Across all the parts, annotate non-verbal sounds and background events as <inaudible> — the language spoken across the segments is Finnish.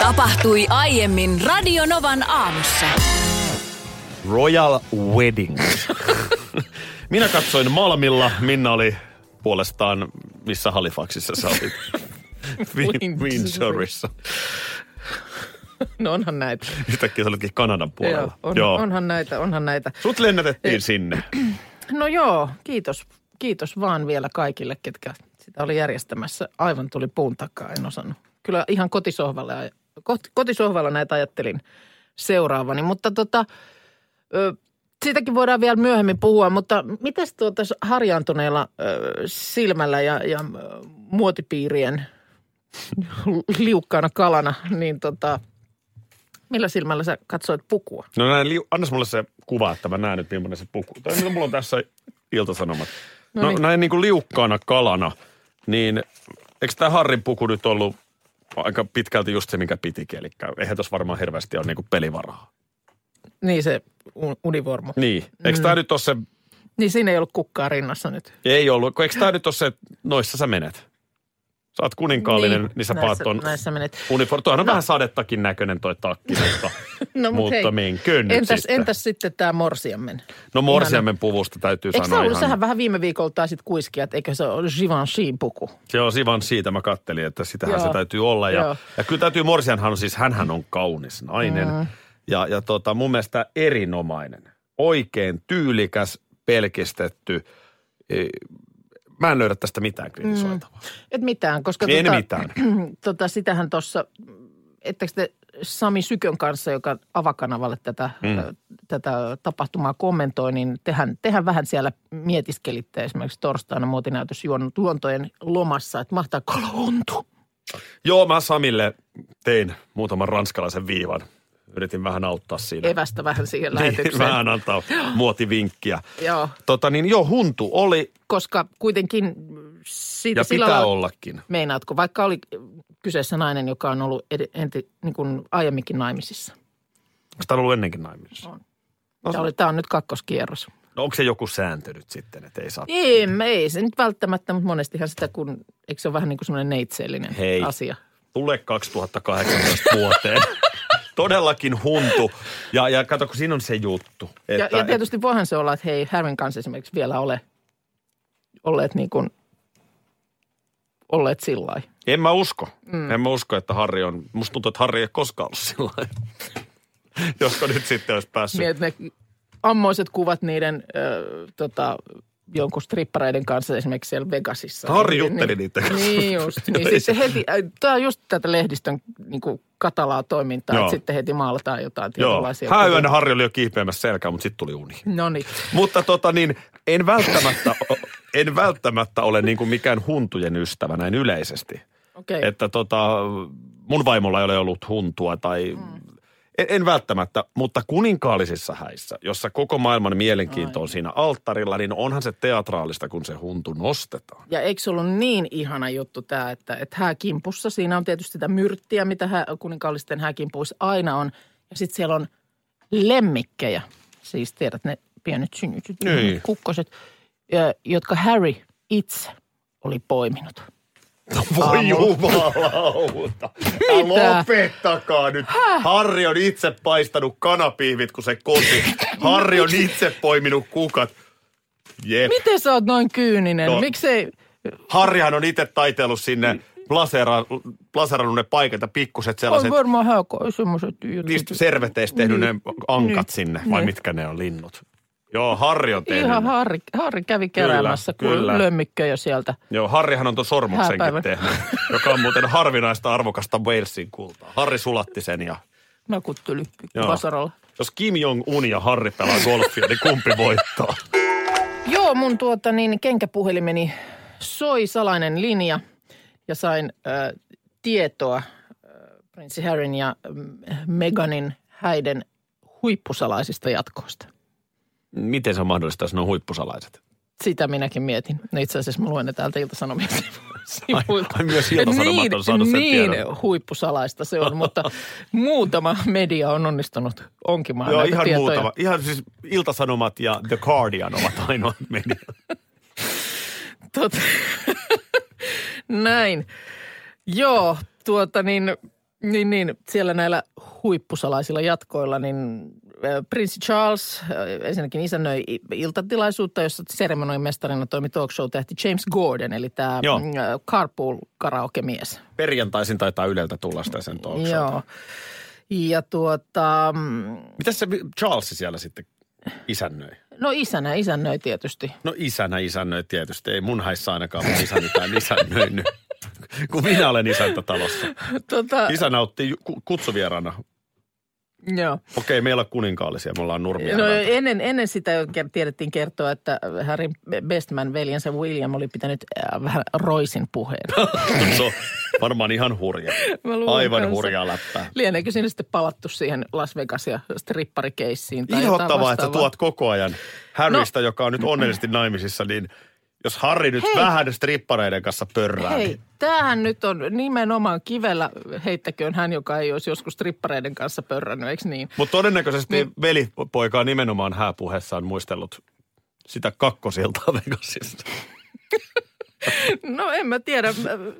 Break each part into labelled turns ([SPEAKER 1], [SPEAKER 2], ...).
[SPEAKER 1] Tapahtui aiemmin Radionovan aamussa.
[SPEAKER 2] Royal Wedding. <laughs> Minä katsoin Malmilla, Minna oli puolestaan, missä Halifaxissa sä olit? <laughs> Win- Windsorissa.
[SPEAKER 3] No onhan näitä.
[SPEAKER 2] Yhtäkkiä sä olitkin Kanadan puolella.
[SPEAKER 3] Joo, on,
[SPEAKER 2] Joo.
[SPEAKER 3] onhan näitä, onhan näitä.
[SPEAKER 2] Sut lennätettiin sinne. <clears throat>
[SPEAKER 3] No joo, kiitos. Kiitos vaan vielä kaikille, ketkä sitä oli järjestämässä. Aivan tuli puun takaa, en osannut. Kyllä ihan kotisohvalla, kot- kotisohvalla näitä ajattelin seuraavani. Mutta tota, ö, siitäkin voidaan vielä myöhemmin puhua, mutta mitäs tuota harjaantuneella ö, silmällä ja, ja muotipiirien liukkaana kalana, niin tota, millä silmällä sä katsoit pukua?
[SPEAKER 2] No näin, liu- annas mulle se kuva, että mä näen nyt millainen se puku. Tai mitä mulla on tässä iltasanomat. No,
[SPEAKER 3] No
[SPEAKER 2] no
[SPEAKER 3] niin.
[SPEAKER 2] näin niin kuin liukkaana kalana, niin eikö tämä Harrin puku nyt ollut aika pitkälti just se, mikä pitikin? Eli eihän tuossa varmaan hirveästi ole niin kuin pelivaraa.
[SPEAKER 3] Niin se univormu.
[SPEAKER 2] Niin. Eikö tämä nyt ole se,
[SPEAKER 3] Niin siinä ei ollut kukkaa rinnassa nyt.
[SPEAKER 2] ei ollut, eikö tämä nyt ole se, että noissa sä menet? Sä oot kuninkaallinen, niin, niin sä paat
[SPEAKER 3] Näissä menet.
[SPEAKER 2] uniform. Tuohan on vähän sadettakin näköinen toi takki, mutta, <laughs>
[SPEAKER 3] No, mut
[SPEAKER 2] mutta
[SPEAKER 3] hei,
[SPEAKER 2] menköön nyt
[SPEAKER 3] entäs,
[SPEAKER 2] sitten.
[SPEAKER 3] entäs sitten tämä morsiammen?
[SPEAKER 2] No morsiamen puvusta täytyy
[SPEAKER 3] Eikö se
[SPEAKER 2] sanoa
[SPEAKER 3] ollut,
[SPEAKER 2] ihan...
[SPEAKER 3] sähän vähän viime viikolla taisit kuiskia, että eikö se ole Givenchy puku?
[SPEAKER 2] Se on Sivan siitä, mä kattelin, että sitähän
[SPEAKER 3] Joo.
[SPEAKER 2] se täytyy olla. Ja,
[SPEAKER 3] Joo.
[SPEAKER 2] ja kyllä täytyy, Morsianhan on siis, hänhän on kaunis nainen. Mm. Ja, ja tota, mun mielestä erinomainen. Oikein tyylikäs, pelkistetty. Mä en löydä tästä mitään kritisoitavaa. Mm.
[SPEAKER 3] Et mitään, koska
[SPEAKER 2] Ei
[SPEAKER 3] tota,
[SPEAKER 2] mitään. <clears throat>
[SPEAKER 3] tota, sitähän tuossa, ettekö te Sami Sykön kanssa, joka avakanavalle tätä, mm. tätä tapahtumaa kommentoi, niin tehän, tehän vähän siellä mietiskelitte esimerkiksi torstaina muotinäytös juontojen lomassa, että mahtaako olla ontu?
[SPEAKER 2] Joo, mä Samille tein muutaman ranskalaisen viivan. Yritin vähän auttaa siinä.
[SPEAKER 3] Evästä vähän siihen <laughs>
[SPEAKER 2] niin,
[SPEAKER 3] lähetykseen.
[SPEAKER 2] vähän antaa muotivinkkiä. <laughs>
[SPEAKER 3] Joo,
[SPEAKER 2] Tota niin, joo, huntu oli
[SPEAKER 3] koska kuitenkin siitä
[SPEAKER 2] ja
[SPEAKER 3] sillä
[SPEAKER 2] pitää
[SPEAKER 3] lailla-
[SPEAKER 2] ollakin.
[SPEAKER 3] Meinaatko, vaikka oli kyseessä nainen, joka on ollut ed- enti, niin kuin aiemminkin naimisissa?
[SPEAKER 2] Onko tämä ollut ennenkin naimisissa?
[SPEAKER 3] On.
[SPEAKER 2] No,
[SPEAKER 3] Tämä, oli, tämä on nyt kakkoskierros.
[SPEAKER 2] no onko se joku sääntö nyt sitten, että ei saa
[SPEAKER 3] Ei, ei se nyt välttämättä, mutta monestihan sitä, kun, eikö se ole vähän niin kuin semmoinen neitseellinen
[SPEAKER 2] Hei.
[SPEAKER 3] asia?
[SPEAKER 2] tule 2018 vuoteen. <laughs> Todellakin huntu. Ja, ja kato, kun siinä on se juttu.
[SPEAKER 3] Ja,
[SPEAKER 2] Että,
[SPEAKER 3] ja tietysti voihan se olla, että hei, Harryn kanssa esimerkiksi vielä ole olleet niin kuin, olleet sillä
[SPEAKER 2] en mä usko. Mm. En mä usko, että Harri on, musta tuntuu, että Harri ei koskaan ollut sillä. <laughs> Josko nyt sitten olisi päässyt.
[SPEAKER 3] Niin, että ne ammoiset kuvat niiden ö, tota, jonkun strippareiden kanssa esimerkiksi siellä Vegasissa.
[SPEAKER 2] Harri
[SPEAKER 3] Niin-
[SPEAKER 2] jutteli
[SPEAKER 3] niin,
[SPEAKER 2] kanssa.
[SPEAKER 3] Niin <laughs> just.
[SPEAKER 2] No
[SPEAKER 3] Niin
[SPEAKER 2] ei
[SPEAKER 3] sitten heti, tämä on just tätä lehdistön niin kuin katalaa toimintaa,
[SPEAKER 2] Joo.
[SPEAKER 3] että sitten heti maalataan jotain
[SPEAKER 2] Joo,
[SPEAKER 3] tietynlaisia.
[SPEAKER 2] häyönä Harri oli jo kiipeämässä selkää, mutta sitten tuli uni.
[SPEAKER 3] No niin.
[SPEAKER 2] Mutta tota niin, en välttämättä, en välttämättä ole niin kuin mikään huntujen ystävä näin yleisesti.
[SPEAKER 3] Okei.
[SPEAKER 2] Että tota, mun vaimolla ei ole ollut huntua tai... Mm. En, en välttämättä, mutta kuninkaallisissa häissä, jossa koko maailman mielenkiinto on siinä alttarilla, niin onhan se teatraalista, kun se huntu nostetaan.
[SPEAKER 3] Ja eikö se ollut niin ihana juttu tämä, että, että hääkimpussa, siinä on tietysti sitä myrttiä, mitä hä, kuninkaallisten hääkimpuissa aina on. Ja sitten siellä on lemmikkejä, siis tiedät ne pienet synnytyt,
[SPEAKER 2] Niin.
[SPEAKER 3] kukkoset, jotka Harry itse oli poiminut.
[SPEAKER 2] Voi jumalauta.
[SPEAKER 3] Mitä?
[SPEAKER 2] Lopettakaa nyt. Harri on itse paistanut kanapiivit, kun se koti. <laughs> Harri on itse poiminut kukat. Jep.
[SPEAKER 3] Miten sä oot noin kyyninen?
[SPEAKER 2] No.
[SPEAKER 3] Miksei,
[SPEAKER 2] Harrihan on itse taitellut sinne plasera, plaserannut ne paikat ja pikkuset
[SPEAKER 3] on
[SPEAKER 2] sellaiset,
[SPEAKER 3] varmaan hääko semmoiset
[SPEAKER 2] niistä serveteistä tehnyt ne ankat
[SPEAKER 3] Niin.
[SPEAKER 2] sinne, vai
[SPEAKER 3] Niin.
[SPEAKER 2] mitkä ne on linnut? Joo, Harri on tehnyt.
[SPEAKER 3] Ihan. Harri, Harri kävi keräämässä
[SPEAKER 2] kyllä.
[SPEAKER 3] kyllä, lömmikköjä sieltä.
[SPEAKER 2] Joo, Harrihan on tuon sormuksenkin
[SPEAKER 3] Hääpäivän.
[SPEAKER 2] tehnyt, joka on muuten harvinaista arvokasta Walesin kultaa. Harri sulatti sen ja
[SPEAKER 3] Nakutteli
[SPEAKER 2] Joo.
[SPEAKER 3] vasaralla.
[SPEAKER 2] jos Kim Jong-un ja Harri pelaa golfia, niin kumpi voittaa?
[SPEAKER 3] Joo, mun tuota niin kenkäpuhelimeni soi salainen linja ja sain äh, tietoa äh, Prinssi Harryn ja mm, Meganin häiden huippusalaisista jatkoista.
[SPEAKER 2] Miten se on mahdollista, jos ne on huippusalaiset?
[SPEAKER 3] Sitä minäkin mietin. No itse asiassa mä luen ne täältä Ilta-Sanomien <laughs> sivuilta.
[SPEAKER 2] ai myös Ilta-Sanomat on saanut sen
[SPEAKER 3] niin
[SPEAKER 2] tiedon.
[SPEAKER 3] huippusalaista se on, mutta muutama media on onnistunut onkimaan
[SPEAKER 2] Joo,
[SPEAKER 3] näitä
[SPEAKER 2] ihan
[SPEAKER 3] tietoja.
[SPEAKER 2] muutama. Ihan siis Iltasanomat ja The Guardian ovat <laughs> ainoat mediat.
[SPEAKER 3] Tot... Näin. Joo, tuota niin, niin, niin, siellä näillä huippusalaisilla jatkoilla, niin prinssi Charles äh, ensinnäkin isännöi iltatilaisuutta, jossa seremonioimestarina toimi talk show-tähti James Gordon, eli tämä
[SPEAKER 2] Joo.
[SPEAKER 3] carpool karaoke-mies.
[SPEAKER 2] Perjantaisin taitaa Yleltä tulla sitä sen talk show.
[SPEAKER 3] Joo. Ja tuota, mm,
[SPEAKER 2] Mitäs se Charles siellä sitten isännöi?
[SPEAKER 3] no isänä, isännöi tietysti.
[SPEAKER 2] No isänä isännöi tietysti. Ei mun häissä ainakaan mun isä mitään isännöinyt. Kun minä olen isäntä talossa.
[SPEAKER 3] Tota,
[SPEAKER 2] Isä nautti kutsuvieraana.
[SPEAKER 3] Joo.
[SPEAKER 2] Okei, meillä on kuninkaallisia, me ollaan nurmia.
[SPEAKER 3] No ennen, ennen sitä jo tiedettiin kertoa, että Harry Bestman veljensä William oli pitänyt äh, vähän roisin puheen. <laughs>
[SPEAKER 2] se on varmaan ihan hurja. <laughs> Aivan
[SPEAKER 3] kanssa.
[SPEAKER 2] hurjaa läppää.
[SPEAKER 3] Lieneekö sinne sitten palattu siihen Las Vegas ja stripparikeissiin tai
[SPEAKER 2] Ihottavaa, että tuot koko ajan Harrystä, joka on nyt onnellisesti naimisissa, niin jos Harry nyt
[SPEAKER 3] Hei.
[SPEAKER 2] vähän strippareiden kanssa pörrää,
[SPEAKER 3] Hei,
[SPEAKER 2] niin
[SPEAKER 3] tämähän nyt on nimenomaan kivellä heittäköön hän, joka ei olisi joskus strippareiden kanssa pörrännyt, eikö niin?
[SPEAKER 2] Mutta todennäköisesti niin. velipoika on nimenomaan hääpuheessaan muistellut sitä kakkosiltaa <laughs> Vegasissa. <laughs>
[SPEAKER 3] No en mä tiedä.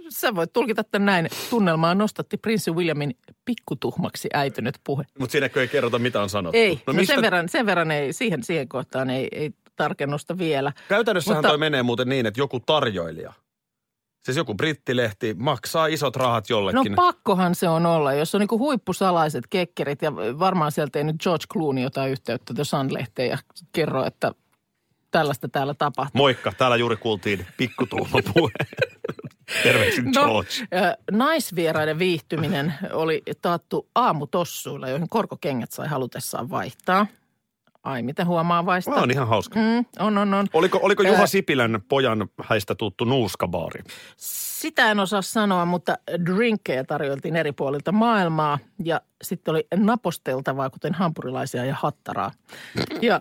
[SPEAKER 3] Sä voit tulkita tämän näin. Tunnelmaa nostatti prinssi Williamin pikkutuhmaksi äitynyt puhe.
[SPEAKER 2] Mutta siinäkö ei kerrota, mitä on sanottu.
[SPEAKER 3] Ei, no,
[SPEAKER 2] no
[SPEAKER 3] no
[SPEAKER 2] mistä,
[SPEAKER 3] sen, verran, sen verran ei, siihen, siihen kohtaan ei, ei tarkennusta vielä.
[SPEAKER 2] Käytännössähän
[SPEAKER 3] Mutta-
[SPEAKER 2] toi menee muuten niin, että joku tarjoilija, siis joku brittilehti, maksaa isot rahat
[SPEAKER 3] No
[SPEAKER 2] jollekin.
[SPEAKER 3] pakkohan se on olla, jos on niinku huippusalaiset kekkerit ja varmaan sieltä ei nyt George Clooney jotain yhteyttä The Sun-lehteen ja kerro, että tällaista täällä tapahtuu.
[SPEAKER 2] Moikka, täällä juuri kuultiin pikkutuuma puhe. <laughs> Terveisin George.
[SPEAKER 3] ö, naisvieraiden viihtyminen oli taattu aamutossuilla, joihin korkokengät sai halutessaan vaihtaa. Ai, miten huomaavaista.
[SPEAKER 2] Tämä on ihan hauska.
[SPEAKER 3] Mm, on, on, on.
[SPEAKER 2] Oliko, oliko Juha
[SPEAKER 3] Ää.
[SPEAKER 2] Sipilän pojan häistä tuttu nuuskabaari?
[SPEAKER 3] Sitä en osaa sanoa, mutta drinkkejä tarjoltiin eri puolilta maailmaa ja sitten oli naposteltavaa, kuten hampurilaisia ja hattaraa. Ja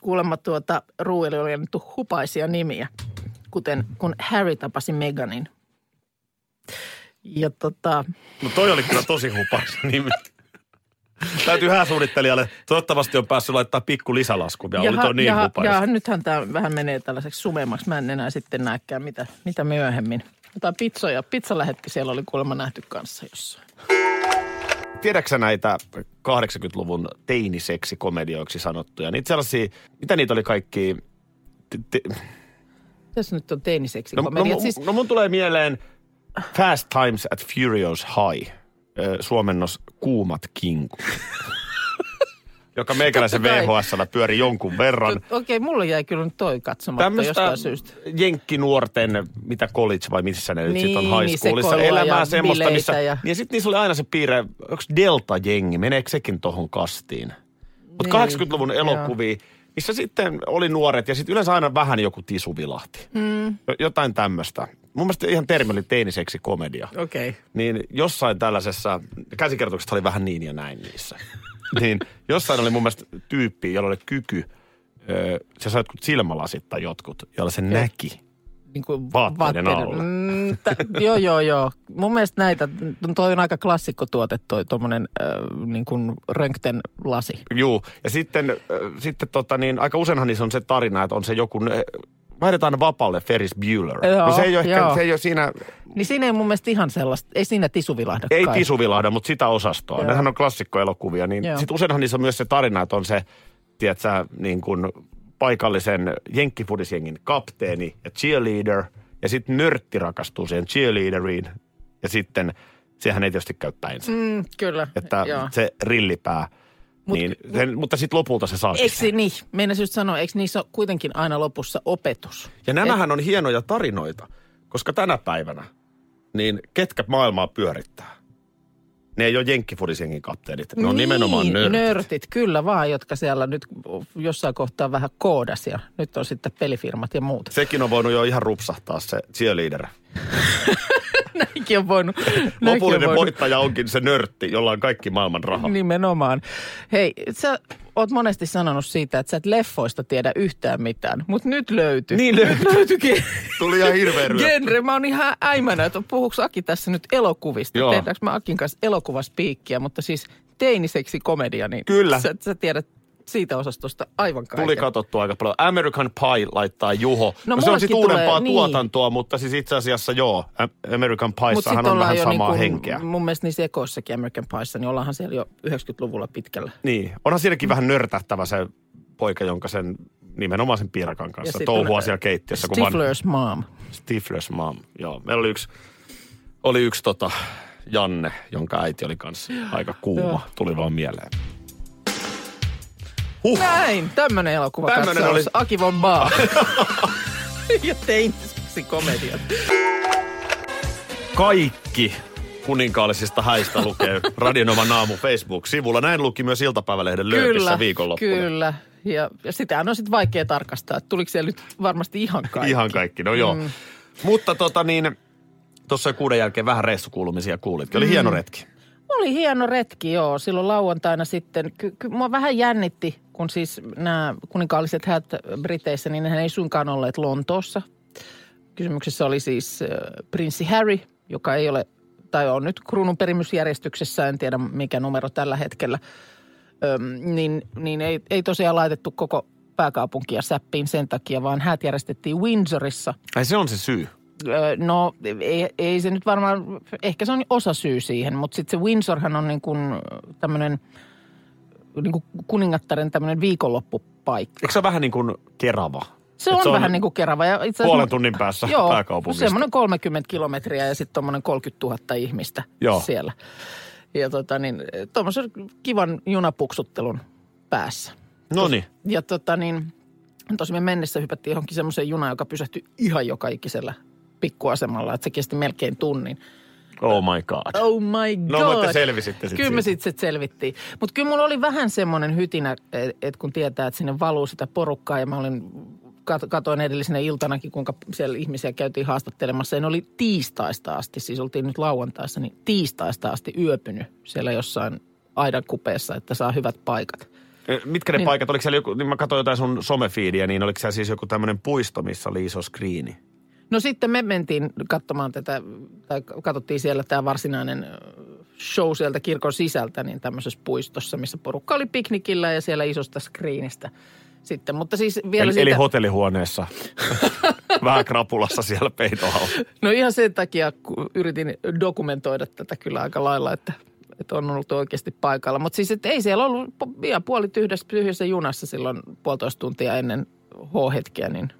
[SPEAKER 3] kuulemma tuota ruuille oli annettu hupaisia nimiä, kuten kun Harry tapasi Meganin. Ja tota,
[SPEAKER 2] No toi oli kyllä tosi hupas nimi. Täytyy hääsuunnittelijalle. Toivottavasti on päässyt laittaa pikku lisälasku. Ja oli toi niin
[SPEAKER 3] jaha, jaha, nythän tämä vähän menee tällaiseksi sumemmaksi. Mä en enää sitten näekään, mitä, mitä myöhemmin. Jotain pizzoja. Pizzalähetki siellä oli kuulemma nähty kanssa jossain.
[SPEAKER 2] Tiedätkö näitä 80-luvun teiniseksikomedioiksi sanottuja? Niitä sellaisia, mitä niitä oli kaikki? Te- te-
[SPEAKER 3] Tässä nyt on teiniseksi
[SPEAKER 2] No, no,
[SPEAKER 3] komediat.
[SPEAKER 2] no,
[SPEAKER 3] siis,
[SPEAKER 2] no mun tulee mieleen Fast Times at Furious High, suomennos Kuumat kinkut. <laughs> joka meikäläisen. VHSllä pyöri jonkun verran.
[SPEAKER 3] Okei, mulla jäi kyllä nyt toi katsomatta
[SPEAKER 2] Tämmöistä
[SPEAKER 3] jostain syystä.
[SPEAKER 2] jenkkinuorten, mitä college vai missä ne nyt
[SPEAKER 3] Niin,
[SPEAKER 2] sitten on high
[SPEAKER 3] niin,
[SPEAKER 2] schoolissa,
[SPEAKER 3] sekoilua
[SPEAKER 2] elämää
[SPEAKER 3] ja
[SPEAKER 2] semmoista, missä...
[SPEAKER 3] ja-
[SPEAKER 2] Ja sitten niissä oli aina se piirre, onko Delta-jengi, meneekö sekin tohon kastiin? Mutta
[SPEAKER 3] Niin,
[SPEAKER 2] 80-luvun
[SPEAKER 3] joo.
[SPEAKER 2] elokuvia, missä sitten oli nuoret ja sitten yleensä aina vähän joku tisu vilahti. Mm. Jotain tämmöistä. Mun mielestä ihan termi oli teiniseksi komedia.
[SPEAKER 3] Okei. Okay.
[SPEAKER 2] Niin jossain tällaisessa, käsikirjoitukset oli vähän niin ja näin niissä. <laughs> niin jossain oli mun mielestä tyyppi, jolla oli kyky, ö, se sai jotkut silmälasit tai jotkut, jolla se näki.
[SPEAKER 3] Niin kuin
[SPEAKER 2] Vaatteiden alla.
[SPEAKER 3] Mm, t- joo, joo, joo. Mun mielestä näitä, toi on aika klassikkotuote toi tuommoinen äh, niin kuin röntgen lasi.
[SPEAKER 2] Juu, ja sitten, äh, sitten tota niin, aika useinhan niissä on se tarina, että on se joku, äh, vaihdetaan vapaalle Ferris Bueller.
[SPEAKER 3] Joo,
[SPEAKER 2] no se ei ole ehkä,
[SPEAKER 3] joo.
[SPEAKER 2] se ei ole siinä,
[SPEAKER 3] Niin siinä ei mun mielestä ihan sellaista, ei siinä tisuvilahda
[SPEAKER 2] ei
[SPEAKER 3] kai.
[SPEAKER 2] tisuvilahda, mutta sitä osastoa.
[SPEAKER 3] Joo.
[SPEAKER 2] Nehän on klassikkoelokuvia, niin sitten useinhan niissä on myös se tarina, että on se, tiedätkö, niin kuin paikallisen jenkkifudisjengin kapteeni ja cheerleader, ja sitten nörtti rakastuu siihen cheerleaderiin, ja sitten sehän ei tietysti käy päinsä.
[SPEAKER 3] Mm, kyllä,
[SPEAKER 2] Että
[SPEAKER 3] joo.
[SPEAKER 2] se rillipää,
[SPEAKER 3] Mut-
[SPEAKER 2] niin, sen, mutta sitten lopulta se saa
[SPEAKER 3] Eikö se niin? Meinasin just sanoa, eikö niissä ole kuitenkin aina lopussa opetus?
[SPEAKER 2] Ja nämähän on hienoja tarinoita, koska tänä päivänä, niin ketkä maailmaa pyörittää? Ne ei ole jenkkifudisjengin kapteenit, ne on nimenomaan nörtit.
[SPEAKER 3] Niin, nörtit, kyllä vaan, jotka siellä nyt jossain kohtaa vähän koodas ja nyt on sitten pelifirmat ja muut.
[SPEAKER 2] Sekin on voinut jo ihan rupsahtaa se cheerleader. <laughs>
[SPEAKER 3] näinkin on voinut. näinkin on
[SPEAKER 2] Lopullinen
[SPEAKER 3] voinut.
[SPEAKER 2] voittaja onkin se nörtti, jolla on kaikki maailman raha.
[SPEAKER 3] Nimenomaan. Hei, sä oot monesti sanonut siitä, että sä et leffoista tiedä yhtään mitään, mutta nyt löytyy.
[SPEAKER 2] Niin löytyi.
[SPEAKER 3] Nyt löytyykin.
[SPEAKER 2] Tuli ihan hirveä ryöppy.
[SPEAKER 3] Genre, mä oon ihan äimänä, että puhuuko Aki tässä nyt elokuvista?
[SPEAKER 2] Joo.
[SPEAKER 3] Tehdäänkö mä Akin kanssa elokuvaspiikkiä, mutta siis teiniseksi komedia, niin
[SPEAKER 2] Kyllä.
[SPEAKER 3] Sä, sä tiedät siitä osastosta aivan kaiken.
[SPEAKER 2] Tuli katsottua aika paljon. American Pie laittaa Juho.
[SPEAKER 3] No
[SPEAKER 2] No, se on sitten uudempaa
[SPEAKER 3] niin.
[SPEAKER 2] tuotantoa, mutta siis itse asiassa joo. American Piessahan
[SPEAKER 3] sit
[SPEAKER 2] on vähän
[SPEAKER 3] jo
[SPEAKER 2] samaa
[SPEAKER 3] niinku,
[SPEAKER 2] henkeä.
[SPEAKER 3] Mun mielestä niissä ekoissakin American Pieissa, niin ollaanhan siellä jo 90-luvulla pitkällä.
[SPEAKER 2] Niin, onhan siinäkin vähän nörtähtävä se poika, jonka sen nimenomaan sen piirakan kanssa touhua siellä keittiössä. kun van-
[SPEAKER 3] Stifler's mom.
[SPEAKER 2] Stifler's mom, joo. Meillä oli yksi, oli yksi tota, Janne, jonka äiti oli kanssa aika kuuma. Tuli vaan mieleen. Huh.
[SPEAKER 3] Näin, tämmönen elokuva
[SPEAKER 2] Tämmönen
[SPEAKER 3] katsaus.
[SPEAKER 2] oli-
[SPEAKER 3] Aki von Bar. <laughs> ja teiniseksi komediat.
[SPEAKER 2] Kaikki kuninkaallisista häistä lukee Radionovan aamu Facebook-sivulla. Näin luki myös iltapäivälehden lööpissä
[SPEAKER 3] Kyllä,
[SPEAKER 2] viikonloppuna.
[SPEAKER 3] kyllä. Ja, ja sitähän on sitten vaikea tarkastaa, että tuliko siellä nyt varmasti ihan kaikki.
[SPEAKER 2] Ihan kaikki, no joo. Mm. Mutta tota niin, tuossa kuuden jälkeen vähän reissukuulumisia kuulitkin. Oli mm. hieno retki.
[SPEAKER 3] Oli hieno retki, joo. Silloin lauantaina sitten, ky- ky- mua vähän jännitti, kun siis nämä kuninkaalliset häät Briteissä, niin nehän ei suinkaan olleet Lontoossa. Kysymyksessä oli siis äh, prinssi Harry, joka ei ole, tai on nyt kruunun perimysjärjestyksessä, en tiedä mikä numero tällä hetkellä. Öm, niin niin ei, ei tosiaan laitettu koko pääkaupunkia säppiin sen takia, vaan häät järjestettiin Windsorissa –
[SPEAKER 2] Ai se on se syy.
[SPEAKER 3] No ei, ei se nyt varmaan, ehkä se on osa syy siihen, mutta sitten se Windsorhan on niin kuin tämmöinen niin kuin kuningattaren tämmöinen viikonloppupaikka.
[SPEAKER 2] Eikö se vähän niin kuin Kerava?
[SPEAKER 3] Se
[SPEAKER 2] Et
[SPEAKER 3] on, vähän niin kuin Kerava. Ja itse
[SPEAKER 2] puolen tunnin päässä
[SPEAKER 3] joo,
[SPEAKER 2] pääkaupungista.
[SPEAKER 3] semmoinen 30 kilometriä ja sitten tuommoinen 30 000 ihmistä
[SPEAKER 2] Joo.
[SPEAKER 3] siellä. Ja tota niin, tuommoisen kivan junapuksuttelun päässä.
[SPEAKER 2] No niin.
[SPEAKER 3] Ja tota niin, tosi me mennessä hypättiin johonkin semmoiseen junaan, joka pysähtyi ihan joka ikisellä pikkuasemalla, että se kesti melkein tunnin.
[SPEAKER 2] Oh my god.
[SPEAKER 3] Oh my god.
[SPEAKER 2] No, mutta te selvisitte sit
[SPEAKER 3] Kyllä me sitten sit selvittiin. Mutta kyllä mulla oli vähän semmoinen hytinä, että kun tietää, että sinne valuu sitä porukkaa ja mä olin, kat- katoin edellisenä iltanakin, kuinka siellä ihmisiä käytiin haastattelemassa. Ja ne oli tiistaista asti, siis oltiin nyt lauantaissa, niin tiistaista asti yöpynyt siellä jossain aidan kupeessa, että saa hyvät paikat.
[SPEAKER 2] Eh, Mitkä ne
[SPEAKER 3] Niin.
[SPEAKER 2] paikat, oliko siellä joku, niin mä katsoin jotain sun somefiidiä, niin oliko siellä siis joku tämmöinen puisto, missä oli iso skriini?
[SPEAKER 3] No sitten me mentiin katsomaan tätä, tai katsottiin siellä tämä varsinainen show sieltä kirkon sisältä, niin tämmöisessä puistossa, missä porukka oli piknikillä ja siellä isosta screenistä sitten. Mutta siis vielä
[SPEAKER 2] Eli,
[SPEAKER 3] siitä,
[SPEAKER 2] eli hotellihuoneessa. <laughs> Vähän krapulassa siellä peiton alla.
[SPEAKER 3] no ihan sen takia, kun yritin dokumentoida tätä kyllä aika lailla, että, että on ollut oikeasti paikalla. Mutta siis, että ei siellä ollut ihan puoli tyhjässä, tyhjässä junassa silloin puolitoista tuntia ennen H-hetkeä, niin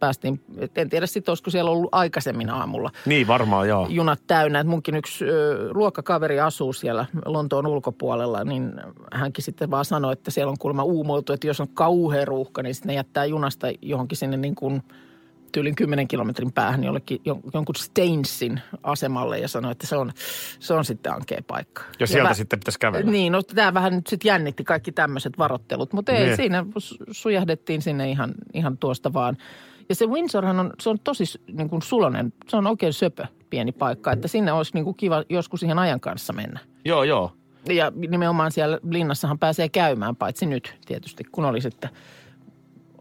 [SPEAKER 3] päästiin, en tiedä sitten, olisiko siellä ollut aikaisemmin aamulla
[SPEAKER 2] Niin varmaan, joo.
[SPEAKER 3] junat täynnä. Et munkin yksi ö, luokkakaveri asuu siellä Lontoon ulkopuolella, niin hänkin sitten vaan sanoi, että siellä on kuulemma uumoiltu, että jos on kauhea ruuhka, niin sitten ne jättää junasta johonkin sinne niin kuin tyylin 10 kilometrin päähän jollekin jon- jonkun Stainsin asemalle ja sanoi, että se on, se on sitten ankea paikka.
[SPEAKER 2] Ja sieltä
[SPEAKER 3] vä-
[SPEAKER 2] sitten pitäisi kävellä.
[SPEAKER 3] Niin, no tämä vähän nyt sitten jännitti kaikki tämmöiset varottelut, mutta ei
[SPEAKER 2] Niin.
[SPEAKER 3] siinä su- sujahdettiin sinne ihan, ihan tuosta vaan. Ja se Windsorhan on, se on tosi niin kuin sulonen, se on oikein söpö pieni paikka, että sinne olisi niin kuin kiva joskus siihen ajan kanssa mennä.
[SPEAKER 2] Joo, joo.
[SPEAKER 3] Ja nimenomaan siellä linnassahan pääsee käymään, paitsi nyt tietysti, kun oli sitten,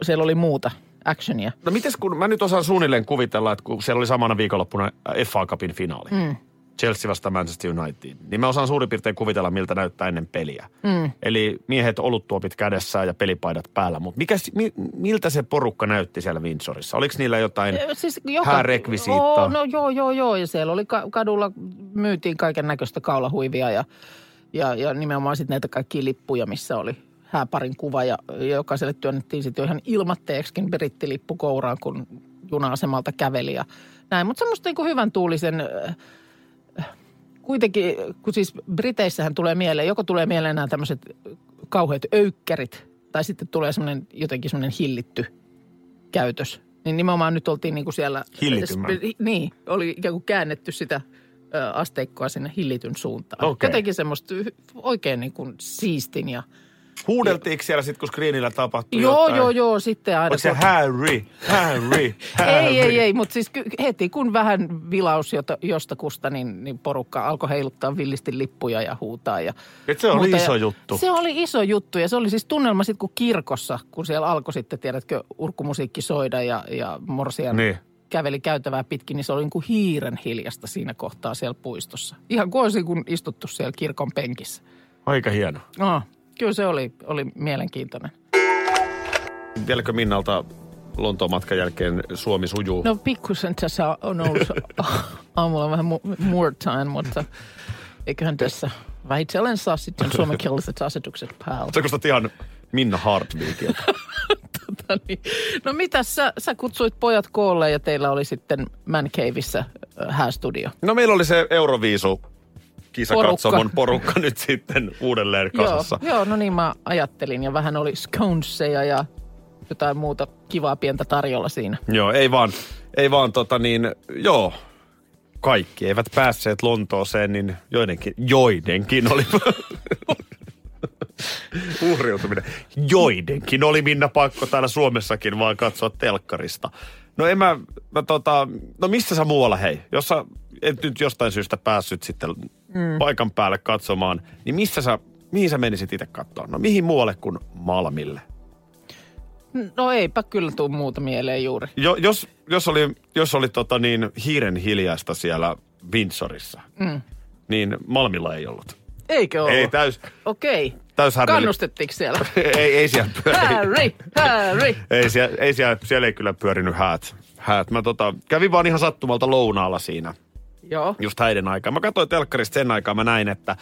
[SPEAKER 3] siellä oli muuta actionia.
[SPEAKER 2] No mites kun, mä nyt osaan suunnilleen kuvitella, että kun siellä oli samana viikonloppuna FA Cupin finaali. Mm. Chelsea vasta Manchester United. Niin mä osaan suurin piirtein kuvitella, miltä näyttää ennen peliä. Mm. Eli miehet oluttuopit kädessään ja pelipaidat päällä. Mutta mikä, mi, miltä se porukka näytti siellä Windsorissa? Oliko niillä jotain
[SPEAKER 3] Siis
[SPEAKER 2] häärekvisiittaa?
[SPEAKER 3] Oo, no joo, joo, joo. Ja siellä oli ka- kadulla, myytiin kaiken näköistä kaulahuivia ja, ja, ja nimenomaan sitten näitä kaikkia lippuja, missä oli hääparin kuva. Ja, ja jokaiselle työnnettiin sitten jo ihan ilmatteeksikin brittilippu kouraan, kun juna-asemalta käveli ja näin. Mutta semmoista niin kuin hyvän tuulisen... äh, Kuitenkin, kun siis Briteissähän tulee mieleen, joko tulee mieleen nämä tämmöiset kauheat öykkärit, tai sitten tulee semmoinen jotenkin semmoinen hillitty käytös. Niin nimenomaan nyt oltiin niin kuin siellä...
[SPEAKER 2] Hillitymmän.
[SPEAKER 3] Spe- Niin, oli ikään kuin käännetty sitä asteikkoa sinne hillityn suuntaan.
[SPEAKER 2] Okei.
[SPEAKER 3] Jotenkin semmoista oikein niin kuin siistin ja
[SPEAKER 2] Huudeltiinko siellä sitten, kun screenillä tapahtui
[SPEAKER 3] Joo,
[SPEAKER 2] jotain?
[SPEAKER 3] joo, joo, sitten aina.
[SPEAKER 2] Oliko se
[SPEAKER 3] kun-
[SPEAKER 2] Harry, Harry, <laughs> Harry?
[SPEAKER 3] Ei, ei, ei, mutta siis heti kun vähän vilaus jota, jostakusta, niin, niin porukka alkoi heiluttaa villisti lippuja ja huutaa. Ja
[SPEAKER 2] Et se oli
[SPEAKER 3] muuta.
[SPEAKER 2] iso
[SPEAKER 3] Ja
[SPEAKER 2] juttu.
[SPEAKER 3] Se oli iso juttu ja se oli siis tunnelma sitten kuin kirkossa, kun siellä alkoi sitten, tiedätkö, urkkumusiikki soida ja, ja morsian
[SPEAKER 2] Niin.
[SPEAKER 3] käveli käytävää pitkin, niin se oli niin kuin hiiren hiljasta siinä kohtaa siellä puistossa. Ihan kuin olisi kun istuttu siellä kirkon penkissä.
[SPEAKER 2] Aika hieno.
[SPEAKER 3] No, kyllä se oli, oli mielenkiintoinen.
[SPEAKER 2] Vieläkö Minnalta Lontoon matkan jälkeen Suomi sujuu?
[SPEAKER 3] No pikkusen tässä on ollut aamulla vähän more time, mutta eiköhän tässä vähitellen saa sitten suomenkieliset asetukset päällä.
[SPEAKER 2] Se kuulostaa ihan Minna Hartwigilta. <laughs>
[SPEAKER 3] Tota niin. No mitä sä, sä kutsuit pojat koolle ja teillä oli sitten Man Caveissa häästudio.
[SPEAKER 2] No meillä oli se Euroviisu kisakatsomon
[SPEAKER 3] Porukka.
[SPEAKER 2] porukka nyt sitten uudelleen kasassa.
[SPEAKER 3] Joo, joo, no niin mä ajattelin ja vähän oli sconeseja ja jotain muuta kivaa pientä tarjolla siinä.
[SPEAKER 2] Joo, ei vaan, ei vaan tota niin, joo, kaikki eivät päässeet Lontooseen, niin joidenkin, joidenkin oli, <laughs> uhriutuminen, joidenkin oli Minna pakko täällä Suomessakin vaan katsoa telkkarista. No en mä, mä tota, no missä sä muualla hei, jos sä et nyt jostain syystä päässyt sitten mm. paikan päälle katsomaan, niin missä sä, mihin sä menisit itse katsoa? No mihin muualle kuin Malmille?
[SPEAKER 3] No eipä kyllä tuu muuta mieleen juuri.
[SPEAKER 2] Jo, jos, jos oli, jos oli tota niin, hiiren hiljaista siellä Windsorissa, mm. niin Malmilla ei ollut.
[SPEAKER 3] Eikö ollut?
[SPEAKER 2] Ei täys,
[SPEAKER 3] Okei.
[SPEAKER 2] täys härneli-
[SPEAKER 3] Kannustettiinko siellä? <laughs>
[SPEAKER 2] ei, ei siellä pyöri.
[SPEAKER 3] Harry, Harry.
[SPEAKER 2] Ei, siellä, ei siellä, siellä ei kyllä pyörinyt häät. häät. Mä tota, kävin vaan ihan sattumalta lounaalla siinä,
[SPEAKER 3] Joo.
[SPEAKER 2] just häiden aikaa. Mä katsoin telkkarista sen aikaa, mä näin, että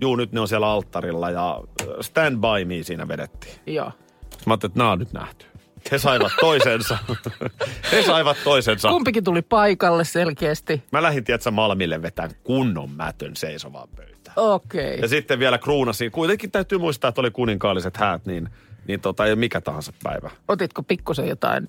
[SPEAKER 2] juu, nyt ne on siellä alttarilla ja Stand By Me siinä vedettiin.
[SPEAKER 3] Joo.
[SPEAKER 2] Sitten mä ajattelin, että nämä on nyt nähty. He saivat toisensa. He saivat toisensa.
[SPEAKER 3] Kumpikin tuli paikalle selkeästi.
[SPEAKER 2] Mä lähdin, tiedätkö, Malmille vetään kunnon mätön seisovaan pöytään.
[SPEAKER 3] Okei.
[SPEAKER 2] Ja sitten vielä kruunasin. Kuitenkin täytyy muistaa, että oli kuninkaalliset häät, niin, niin tota, ei ole mikä tahansa päivä.
[SPEAKER 3] Otitko pikkusen jotain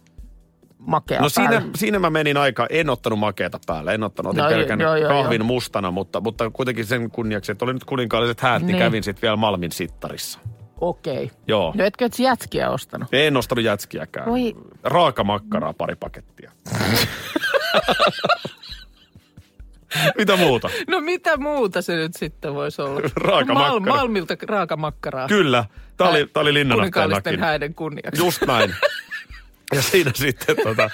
[SPEAKER 3] makeaa
[SPEAKER 2] No siinä,
[SPEAKER 3] päälle?
[SPEAKER 2] siinä mä menin aika, en ottanut makeeta päälle, en ottanut, otin
[SPEAKER 3] No,
[SPEAKER 2] pelkän
[SPEAKER 3] joo, joo,
[SPEAKER 2] kahvin
[SPEAKER 3] joo.
[SPEAKER 2] mustana, mutta, mutta kuitenkin sen kunniaksi, että oli nyt kuninkaalliset häät, niin,
[SPEAKER 3] Niin.
[SPEAKER 2] kävin sitten vielä Malmin sittarissa.
[SPEAKER 3] Okei.
[SPEAKER 2] Joo.
[SPEAKER 3] No etkö et jätskiä ostanut?
[SPEAKER 2] En ostanut jätskiäkään.
[SPEAKER 3] Voi-
[SPEAKER 2] Raakamakkaraa pari pakettia. <laughs> Mitä muuta?
[SPEAKER 3] No mitä muuta se nyt sitten voisi olla?
[SPEAKER 2] Raakamakkara.
[SPEAKER 3] Mal, Malmilta raakamakkaraa.
[SPEAKER 2] Kyllä, tää oli, tää oli
[SPEAKER 3] Kuninkaallisten
[SPEAKER 2] nakin.
[SPEAKER 3] häiden kunniaksi.
[SPEAKER 2] Just näin. <laughs> Ja siinä sitten, tota,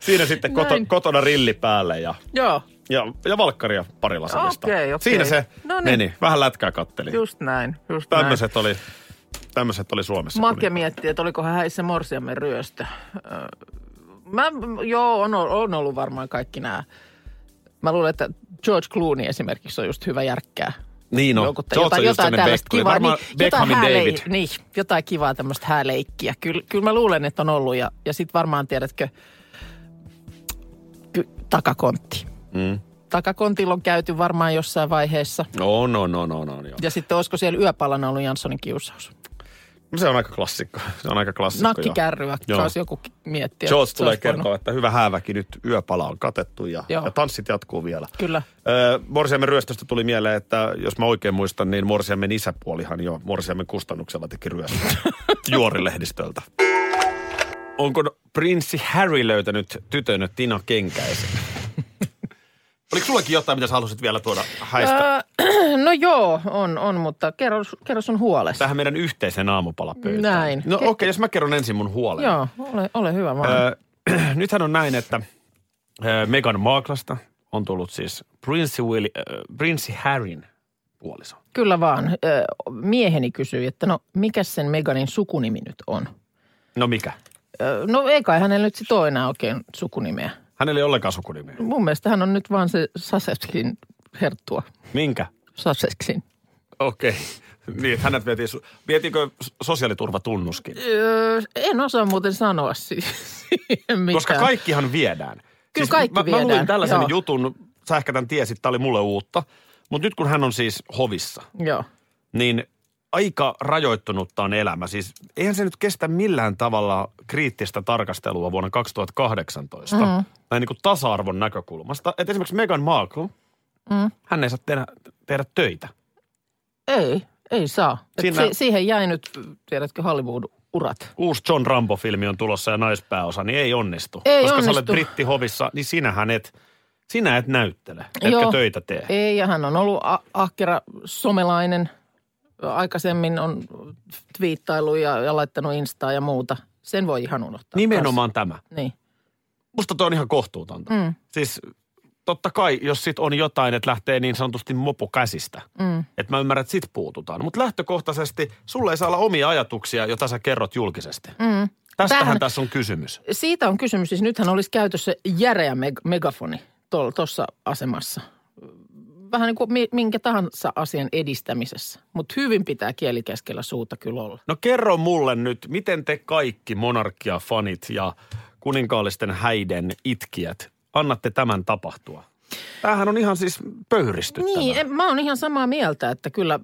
[SPEAKER 2] siinä sitten koto,
[SPEAKER 3] Näin.
[SPEAKER 2] kotona rilli päälle ja,
[SPEAKER 3] Joo,
[SPEAKER 2] ja, ja valkkaria pari lasillista.
[SPEAKER 3] Okei, okei.
[SPEAKER 2] Siinä se
[SPEAKER 3] No niin.
[SPEAKER 2] meni. Vähän lätkää kattelin.
[SPEAKER 3] just näin. Just näin.
[SPEAKER 2] Tämmöiset oli, tämmöiset oli Suomessa.
[SPEAKER 3] Make miettii, että olikohan häissä morsiamme ryöstö. Mä, joo, on, on ollut varmaan kaikki nämä. Mä luulen, että George Clooney esimerkiksi on just hyvä järkkää.
[SPEAKER 2] Niin.
[SPEAKER 3] Joku-
[SPEAKER 2] George on just sellainen
[SPEAKER 3] tällaista kivaa,
[SPEAKER 2] Varmaan
[SPEAKER 3] niin,
[SPEAKER 2] Beckhamin
[SPEAKER 3] jotain,
[SPEAKER 2] David.
[SPEAKER 3] niin, jotain kivaa tämmöistä hääleikkiä. Kyllä, kyllä mä luulen, että on ollut ja, ja sitten varmaan tiedätkö, ky, takakontti.
[SPEAKER 2] Mm.
[SPEAKER 3] Takakontilla on käyty varmaan jossain vaiheessa.
[SPEAKER 2] No, no, no, no, no, joo.
[SPEAKER 3] Ja sitten olisiko siellä yöpalana ollut Janssonin kiusaus?
[SPEAKER 2] No Se on aika klassikko. <laughs> Se on aika klassikko.
[SPEAKER 3] Nakkikärryä, saisi joku miettiä.
[SPEAKER 2] George
[SPEAKER 3] Se
[SPEAKER 2] tulee
[SPEAKER 3] olisi voinut-
[SPEAKER 2] kertoa, että hyvä hääväki nyt yöpala on katettu ja,
[SPEAKER 3] Joo.
[SPEAKER 2] ja tanssit jatkuu vielä.
[SPEAKER 3] Kyllä.
[SPEAKER 2] Öö, Morsiamen ryöstöstä tuli mieleen, että jos mä oikein muistan, niin Morsiamen isäpuolihan jo Morsiamen kustannuksella teki ryöstön <laughs> juorilehdistöltä. Onko prinssi Harry löytänyt tytön Tina Kenkäisen? Oliko sullakin jotain, mitä sä halusit vielä tuoda häistä?
[SPEAKER 3] Öö, <clears throat> no joo, on, on, mutta kerro, kerro sun huolesi.
[SPEAKER 2] Tähän meidän yhteisen aamupalapöytään.
[SPEAKER 3] Näin.
[SPEAKER 2] No
[SPEAKER 3] Ke-
[SPEAKER 2] okei, okay, jos mä kerron ensin mun huolen.
[SPEAKER 3] Joo, ole, ole hyvä vaan.
[SPEAKER 2] Öö, <clears throat> nythän on näin, että öö, Meghan Marklesta on tullut siis prinssi, Will, öö, prinssi Harryn puoliso.
[SPEAKER 3] Kyllä vaan. Ö, mieheni kysyi, että no mikä sen Meganin sukunimi nyt on?
[SPEAKER 2] No mikä?
[SPEAKER 3] Ö, no ei kai hänellä nyt sit ole enää oikein sukunimeä.
[SPEAKER 2] Hänellä ei ollenkaan sukunimiä.
[SPEAKER 3] Mun mielestä hän on nyt vaan se Sussexin herttua.
[SPEAKER 2] Minkä?
[SPEAKER 3] Sussexin.
[SPEAKER 2] Okei. Niin, että hänet vietiin, vietiinkö sosiaaliturvatunnuskin?
[SPEAKER 3] Öö, en osaa muuten sanoa si- siihen mitään.
[SPEAKER 2] Koska kaikkihan viedään. Siis
[SPEAKER 3] kaikki
[SPEAKER 2] mä, mä luin
[SPEAKER 3] viedään,
[SPEAKER 2] tällaisen
[SPEAKER 3] joo.
[SPEAKER 2] jutun, sä ehkä tämän tiesit, tämä oli mulle uutta. Mutta nyt kun hän on siis hovissa,
[SPEAKER 3] Joo.
[SPEAKER 2] niin aika rajoittunutta on elämä. Siis eihän se nyt kestä millään tavalla kriittistä tarkastelua vuonna 2018. Mm. Näin niin kuin tasa-arvon näkökulmasta. Että esimerkiksi Meghan Markle,
[SPEAKER 3] Mm.
[SPEAKER 2] hän ei saa tehdä, tehdä töitä.
[SPEAKER 3] Ei, Ei saa.
[SPEAKER 2] Siinä-
[SPEAKER 3] si- siihen jäi nyt, tiedätkö, Hollywood-urat.
[SPEAKER 2] Uusi John Rambo-filmi on tulossa ja naispääosa, niin ei onnistu.
[SPEAKER 3] Ei
[SPEAKER 2] Koska sä olet
[SPEAKER 3] onnistu.
[SPEAKER 2] brittihovissa, niin sinähän et, sinä et näyttele, etkä
[SPEAKER 3] Joo.
[SPEAKER 2] töitä tee.
[SPEAKER 3] Ei, ja hän on ollut a- ahkera somelainen. Aikaisemmin on twiittailu ja, ja laittanut Instaa ja muuta. Sen voi ihan unohtaa.
[SPEAKER 2] Nimenomaan tämä.
[SPEAKER 3] Kans. Niin.
[SPEAKER 2] Musta toi on ihan kohtuutonta.
[SPEAKER 3] Mm.
[SPEAKER 2] Siis totta kai, jos sit on jotain, että lähtee niin sanotusti mopo käsistä,
[SPEAKER 3] Mm.
[SPEAKER 2] että mä ymmärrän, että sit puututaan. Mutta lähtökohtaisesti sulle ei saa olla omia ajatuksia, joita sä kerrot julkisesti.
[SPEAKER 3] Mm.
[SPEAKER 2] Tästähän
[SPEAKER 3] Tämähän-
[SPEAKER 2] tässä on kysymys.
[SPEAKER 3] Siitä on kysymys. Siis nythän olisi käytössä järeä meg- megafoni tuossa asemassa. Vähän niin kuin mi- minkä tahansa asian edistämisessä. Mutta hyvin pitää kieli keskellä suuta kyllä olla.
[SPEAKER 2] No kerro mulle nyt, miten te kaikki monarkia-fanit ja kuninkaallisten häiden itkijät annatte tämän tapahtua? Tämähän on ihan siis pöyristyttävää.
[SPEAKER 3] Niin, en, mä oon ihan samaa mieltä, että kyllä,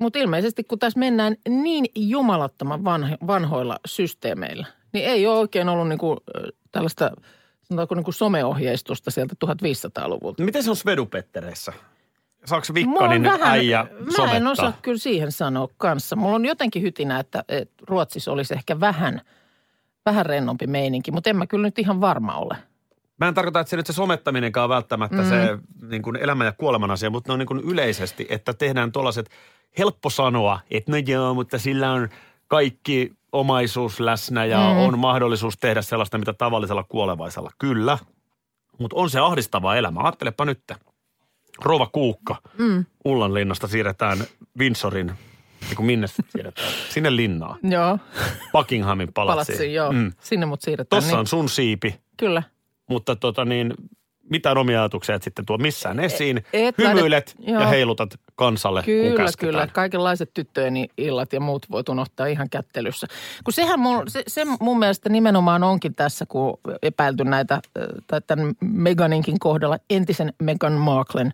[SPEAKER 3] mutta ilmeisesti kun tässä mennään niin jumalattoman vanho, vanhoilla systeemeillä, niin ei ole oikein ollut niinku, ö, tällaista, sanotaanko niinku someohjeistusta sieltä 1500-luvulta.
[SPEAKER 2] Miten se on Svedupettereissä? Saako Vikkanin
[SPEAKER 3] on
[SPEAKER 2] äijä
[SPEAKER 3] mä en
[SPEAKER 2] somettaa?
[SPEAKER 3] osaa kyllä siihen sanoa kanssa. Mulla on jotenkin hytinä, että, että Ruotsissa olisi ehkä vähän, vähän rennompi meininki, mutta en mä kyllä nyt ihan varma ole.
[SPEAKER 2] Mä en tarkoita, että se nyt se somettaminenkaan on välttämättä mm. se niin kuin elämän ja kuoleman asia, mutta ne on niin kuin yleisesti, että tehdään tuollaiset, helppo sanoa, että no joo, mutta sillä on kaikki omaisuus läsnä ja mm. on mahdollisuus tehdä sellaista, mitä tavallisella kuolevaisella. Kyllä, mutta on se ahdistava elämä. Ajattelepa nyt. Rova Kuukka mm. Ullanlinnasta siirretään Windsorin, niin kuin minne <laughs> siirretään? Sinne linnaan.
[SPEAKER 3] Joo,
[SPEAKER 2] Buckinghamin palatsiin.
[SPEAKER 3] palatsi, joo.
[SPEAKER 2] Mm.
[SPEAKER 3] Sinne mut siirretään.
[SPEAKER 2] Tossa on sun siipi,
[SPEAKER 3] Kyllä.
[SPEAKER 2] mutta tota niin, mitään omia ajatuksia et sitten tuo missään esiin.
[SPEAKER 3] et
[SPEAKER 2] Hymyilet
[SPEAKER 3] lähde-
[SPEAKER 2] ja
[SPEAKER 3] joo.
[SPEAKER 2] heilutat kansalle, kun
[SPEAKER 3] Kyllä,
[SPEAKER 2] käsketään.
[SPEAKER 3] kyllä. Kaikenlaiset tyttöjen illat ja muut voi unohtaa ihan kättelyssä. Kun sehän mun, se, se mun mielestä nimenomaan onkin tässä, kun epäilty näitä, tai tämän Meganinkin kohdalla, entisen Meghan Marklen,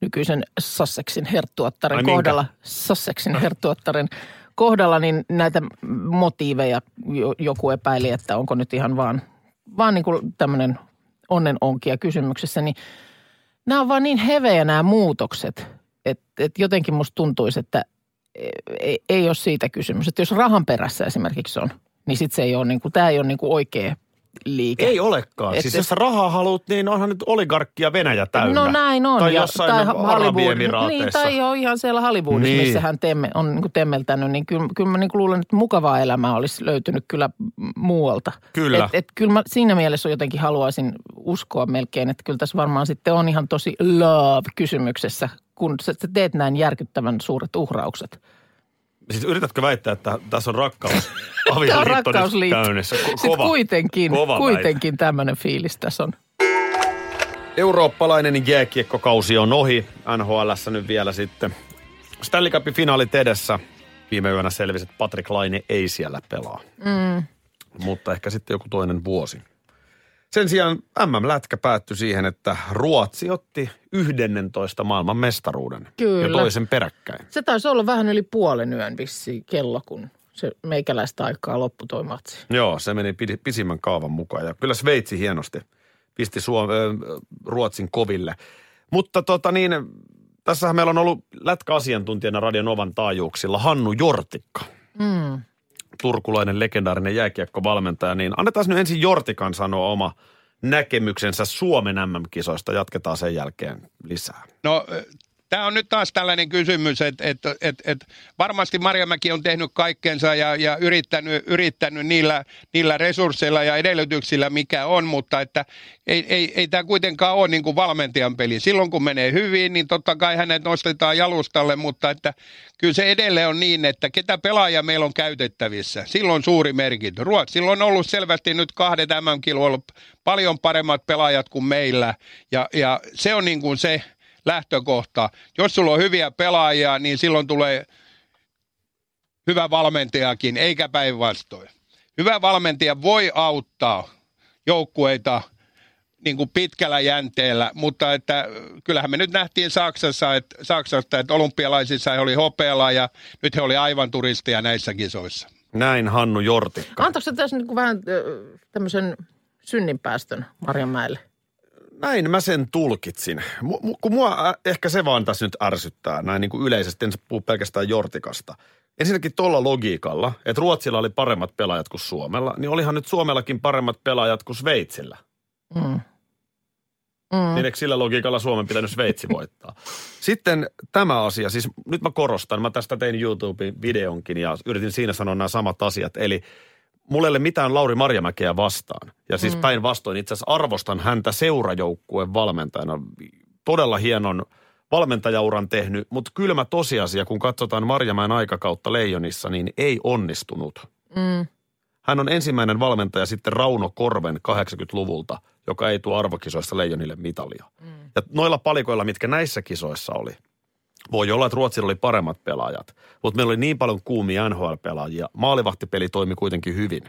[SPEAKER 3] nykyisen Sussexin herttuattaren
[SPEAKER 2] Ai minkä?
[SPEAKER 3] kohdalla, Sussexin herttuattaren kohdalla, niin näitä motiiveja jo- joku epäili, että onko nyt ihan vaan, vaan niin kuin tämmöinen onnenonkia kysymyksessä, niin nämä on vaan niin hevejä nämä muutokset, että et jotenkin musta tuntuisi, että ei, ei ole siitä kysymys. Että jos rahan perässä esimerkiksi on, niin sitten se ei ole, niin kuin, tämä ei ole niin kuin oikea liike.
[SPEAKER 2] Ei olekaan.
[SPEAKER 3] Et-
[SPEAKER 2] siis
[SPEAKER 3] et-
[SPEAKER 2] jos sä rahaa haluat, niin onhan nyt oligarkkia Venäjä täynnä.
[SPEAKER 3] No näin on.
[SPEAKER 2] Tai
[SPEAKER 3] ja,
[SPEAKER 2] jossain
[SPEAKER 3] tai
[SPEAKER 2] Arabiemiraateissa.
[SPEAKER 3] Niin, tai jo ihan siellä Hollywoodissa,
[SPEAKER 2] Niin.
[SPEAKER 3] missä hän temme, on niin temmeltänyt, niin kyllä, kyllä mä niin luulen, että mukavaa elämää olisi löytynyt kyllä muualta.
[SPEAKER 2] Kyllä.
[SPEAKER 3] Et, et kyllä mä siinä mielessä jotenkin haluaisin uskoa melkein, että kyllä tässä varmaan sitten on ihan tosi love kysymyksessä, kun sä teet näin järkyttävän suuret uhraukset.
[SPEAKER 2] Siis yritätkö väittää, että tässä on rakkaus <laughs>
[SPEAKER 3] Tämä on rakkausliitto.
[SPEAKER 2] käynnissä? Ko-
[SPEAKER 3] Sitten
[SPEAKER 2] kova,
[SPEAKER 3] kuitenkin,
[SPEAKER 2] kova
[SPEAKER 3] kuitenkin tämmöinen fiilis tässä on.
[SPEAKER 2] Eurooppalainen jääkiekkokausi on ohi. NHLssä nyt vielä sitten. Stanley Cupin finaalit edessä. Viime yönä selvisi, että Patrick Laine ei siellä pelaa. Mm. Mutta ehkä sitten joku toinen vuosi. Sen sijaan MM-lätkä päättyi siihen, että Ruotsi otti 11 maailman mestaruuden.
[SPEAKER 3] Kyllä.
[SPEAKER 2] Ja toisen peräkkäin.
[SPEAKER 3] Se taisi olla vähän yli puolen yön vissiin kello, kun se meikäläistä aikaa loppui toi matsi.
[SPEAKER 2] Joo, se meni pisimmän kaavan mukaan. Ja kyllä Sveitsi hienosti pisti Suom- Ruotsin koville. Mutta tota niin, tässähän meillä on ollut lätkäasiantuntijana Radionovan taajuuksilla Hannu Jortikka.
[SPEAKER 3] Mm.
[SPEAKER 2] Turkulainen legendaarinen jääkiekkovalmentaja. Niin annetaan nyt ensin Jortikan sanoa oma näkemyksensä Suomen MM-kisoista. Jatketaan sen jälkeen lisää.
[SPEAKER 4] No tämä on nyt taas tällainen kysymys, että et, et, et varmasti Marjamäki on tehnyt kaikkensa ja, ja yrittänyt, yrittänyt niillä, niillä resursseilla ja edellytyksillä, mikä on, mutta että ei, ei, ei tämä kuitenkaan ole niin kuin valmentajan peli. Silloin kun menee hyvin, niin totta kai hänet nostetaan jalustalle, mutta että kyllä se edelleen on niin, että ketä pelaajia meillä on käytettävissä. Silloin suuri merkitys. Ruotsilla on ollut selvästi nyt kahdet MM-kiloilla paljon paremmat pelaajat kuin meillä ja, ja se on niin kuin se lähtökohta. Jos sulla on hyviä pelaajia, niin silloin tulee hyvä valmentajakin, eikä päinvastoin. Hyvä valmentaja voi auttaa joukkueita niin kuin pitkällä jänteellä, mutta että kyllähän me nyt nähtiin Saksassa, että, Saksasta, että olympialaisissa he oli hopealla ja nyt he oli aivan turisteja näissä kisoissa.
[SPEAKER 2] Näin Hannu Jortikka.
[SPEAKER 3] Antoiko se tässä niin kuin vähän tämmöisen synninpäästön Marjanmäelle?
[SPEAKER 2] Näin mä sen tulkitsin. Mu, kun mua ä, ehkä se vaan tässä nyt ärsyttää, näin niin kuin yleisesti, en puhu pelkästään Jortikasta. Ensinnäkin tuolla logiikalla, että Ruotsilla oli paremmat pelaajat kuin Suomella, niin olihan nyt Suomellakin paremmat pelaajat kuin Sveitsillä.
[SPEAKER 3] Mm.
[SPEAKER 2] Mm. Niin eikö sillä logiikalla Suomen pitänyt Sveitsi voittaa? <laughs> Sitten tämä asia, siis nyt mä korostan, mä tästä tein YouTuben videonkin ja yritin siinä sanoa nämä samat asiat. Eli mulle ei ole mitään Lauri Marjamäkeä vastaan. Ja siis mm. päinvastoin itse asiassa arvostan häntä seurajoukkueen valmentajana. Todella hienon valmentajauran tehnyt, mutta kylmä tosiasia, kun katsotaan Marjamäen aikakautta Leijonissa, niin ei onnistunut.
[SPEAKER 3] Mm.
[SPEAKER 2] Hän on ensimmäinen valmentaja sitten Rauno Korven 80-luvulta, joka ei tuo arvokisoissa Leijonille mitalia. Mm. Ja noilla palikoilla, mitkä näissä kisoissa oli, voi olla, että Ruotsilla oli paremmat pelaajat, mutta meillä oli niin paljon kuumia NHL-pelaajia. Maalivahtipeli toimi kuitenkin hyvin.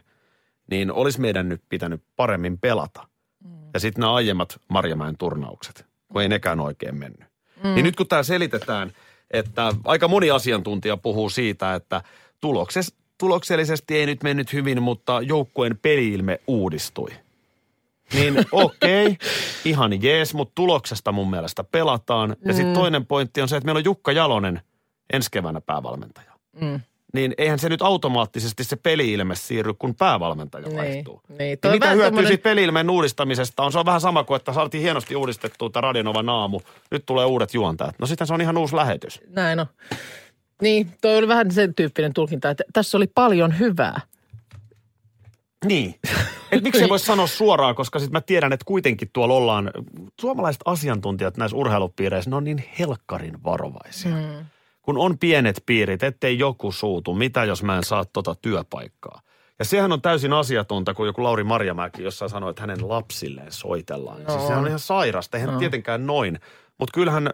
[SPEAKER 2] Niin olisi meidän nyt pitänyt paremmin pelata. Mm. Ja sitten nämä aiemmat Marjamäen turnaukset, kun ei nekään oikein mennyt. Mm. Niin nyt kun tämä selitetään, että aika moni asiantuntija puhuu siitä, että tulokses, tuloksellisesti ei nyt mennyt hyvin, mutta joukkueen peliilme uudistui. Niin okei, okay, ihan jees, mutta tuloksesta mun mielestä pelataan. Ja sitten toinen pointti on se, että meillä on Jukka Jalonen ensi keväänä päävalmentaja.
[SPEAKER 3] Mm.
[SPEAKER 2] Niin eihän se nyt automaattisesti se peli-ilme siirry, kun päävalmentaja
[SPEAKER 3] Niin,
[SPEAKER 2] vaihtuu.
[SPEAKER 3] niin.
[SPEAKER 2] Niin mitä hyötyä
[SPEAKER 3] tommonen-
[SPEAKER 2] siitä peli-ilmeen uudistamisesta on? Se on vähän sama kuin, että saatiin hienosti uudistettua tämä Radionova naamu. Nyt tulee uudet juontajat. No sitten se on ihan uusi lähetys.
[SPEAKER 3] Näin on. Niin, toi oli vähän sen tyyppinen tulkinta, että tässä oli paljon hyvää.
[SPEAKER 2] Niin. <laughs> Et miksi ei voi sanoa suoraan, koska sitten mä tiedän, että kuitenkin tuolla ollaan, suomalaiset asiantuntijat näissä urheilupiireissä, ne on niin helkkarin varovaisia. Mm. Kun on pienet piirit, ettei joku suutu, mitä jos mä en saa tota työpaikkaa. Ja sehän on täysin asiatonta, kun joku Lauri Marjamäki jossain sanoi, että hänen lapsilleen soitellaan. No. Siis se on ihan sairasta, eihän no. tietenkään noin. Mutta kyllähän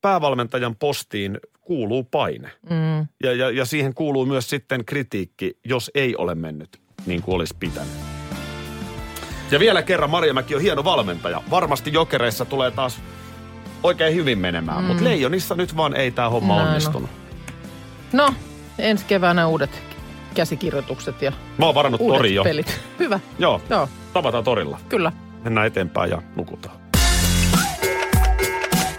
[SPEAKER 2] päävalmentajan postiin kuuluu paine.
[SPEAKER 3] Mm.
[SPEAKER 2] Ja, ja, ja siihen kuuluu myös sitten kritiikki, jos ei ole mennyt niin kuin olisi pitänyt. Ja vielä kerran, Marjamäki on hieno valmentaja. Varmasti jokereissa tulee taas oikein hyvin menemään, mm. mutta Leijonissa nyt vaan ei tämä homma
[SPEAKER 3] Näin on.
[SPEAKER 2] onnistunut.
[SPEAKER 3] No, ensi keväänä uudet käsikirjoitukset ja
[SPEAKER 2] Mä oon varannut
[SPEAKER 3] uudet
[SPEAKER 2] tori jo.
[SPEAKER 3] pelit. Hyvä,
[SPEAKER 2] Joo,
[SPEAKER 3] joo,
[SPEAKER 2] tavataan torilla.
[SPEAKER 3] kyllä.
[SPEAKER 2] Mennään eteenpäin ja nukutaan.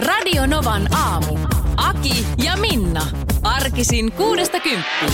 [SPEAKER 1] Radio Novan aamu. Aki ja Minna. Arkisin kuudesta kymppiin.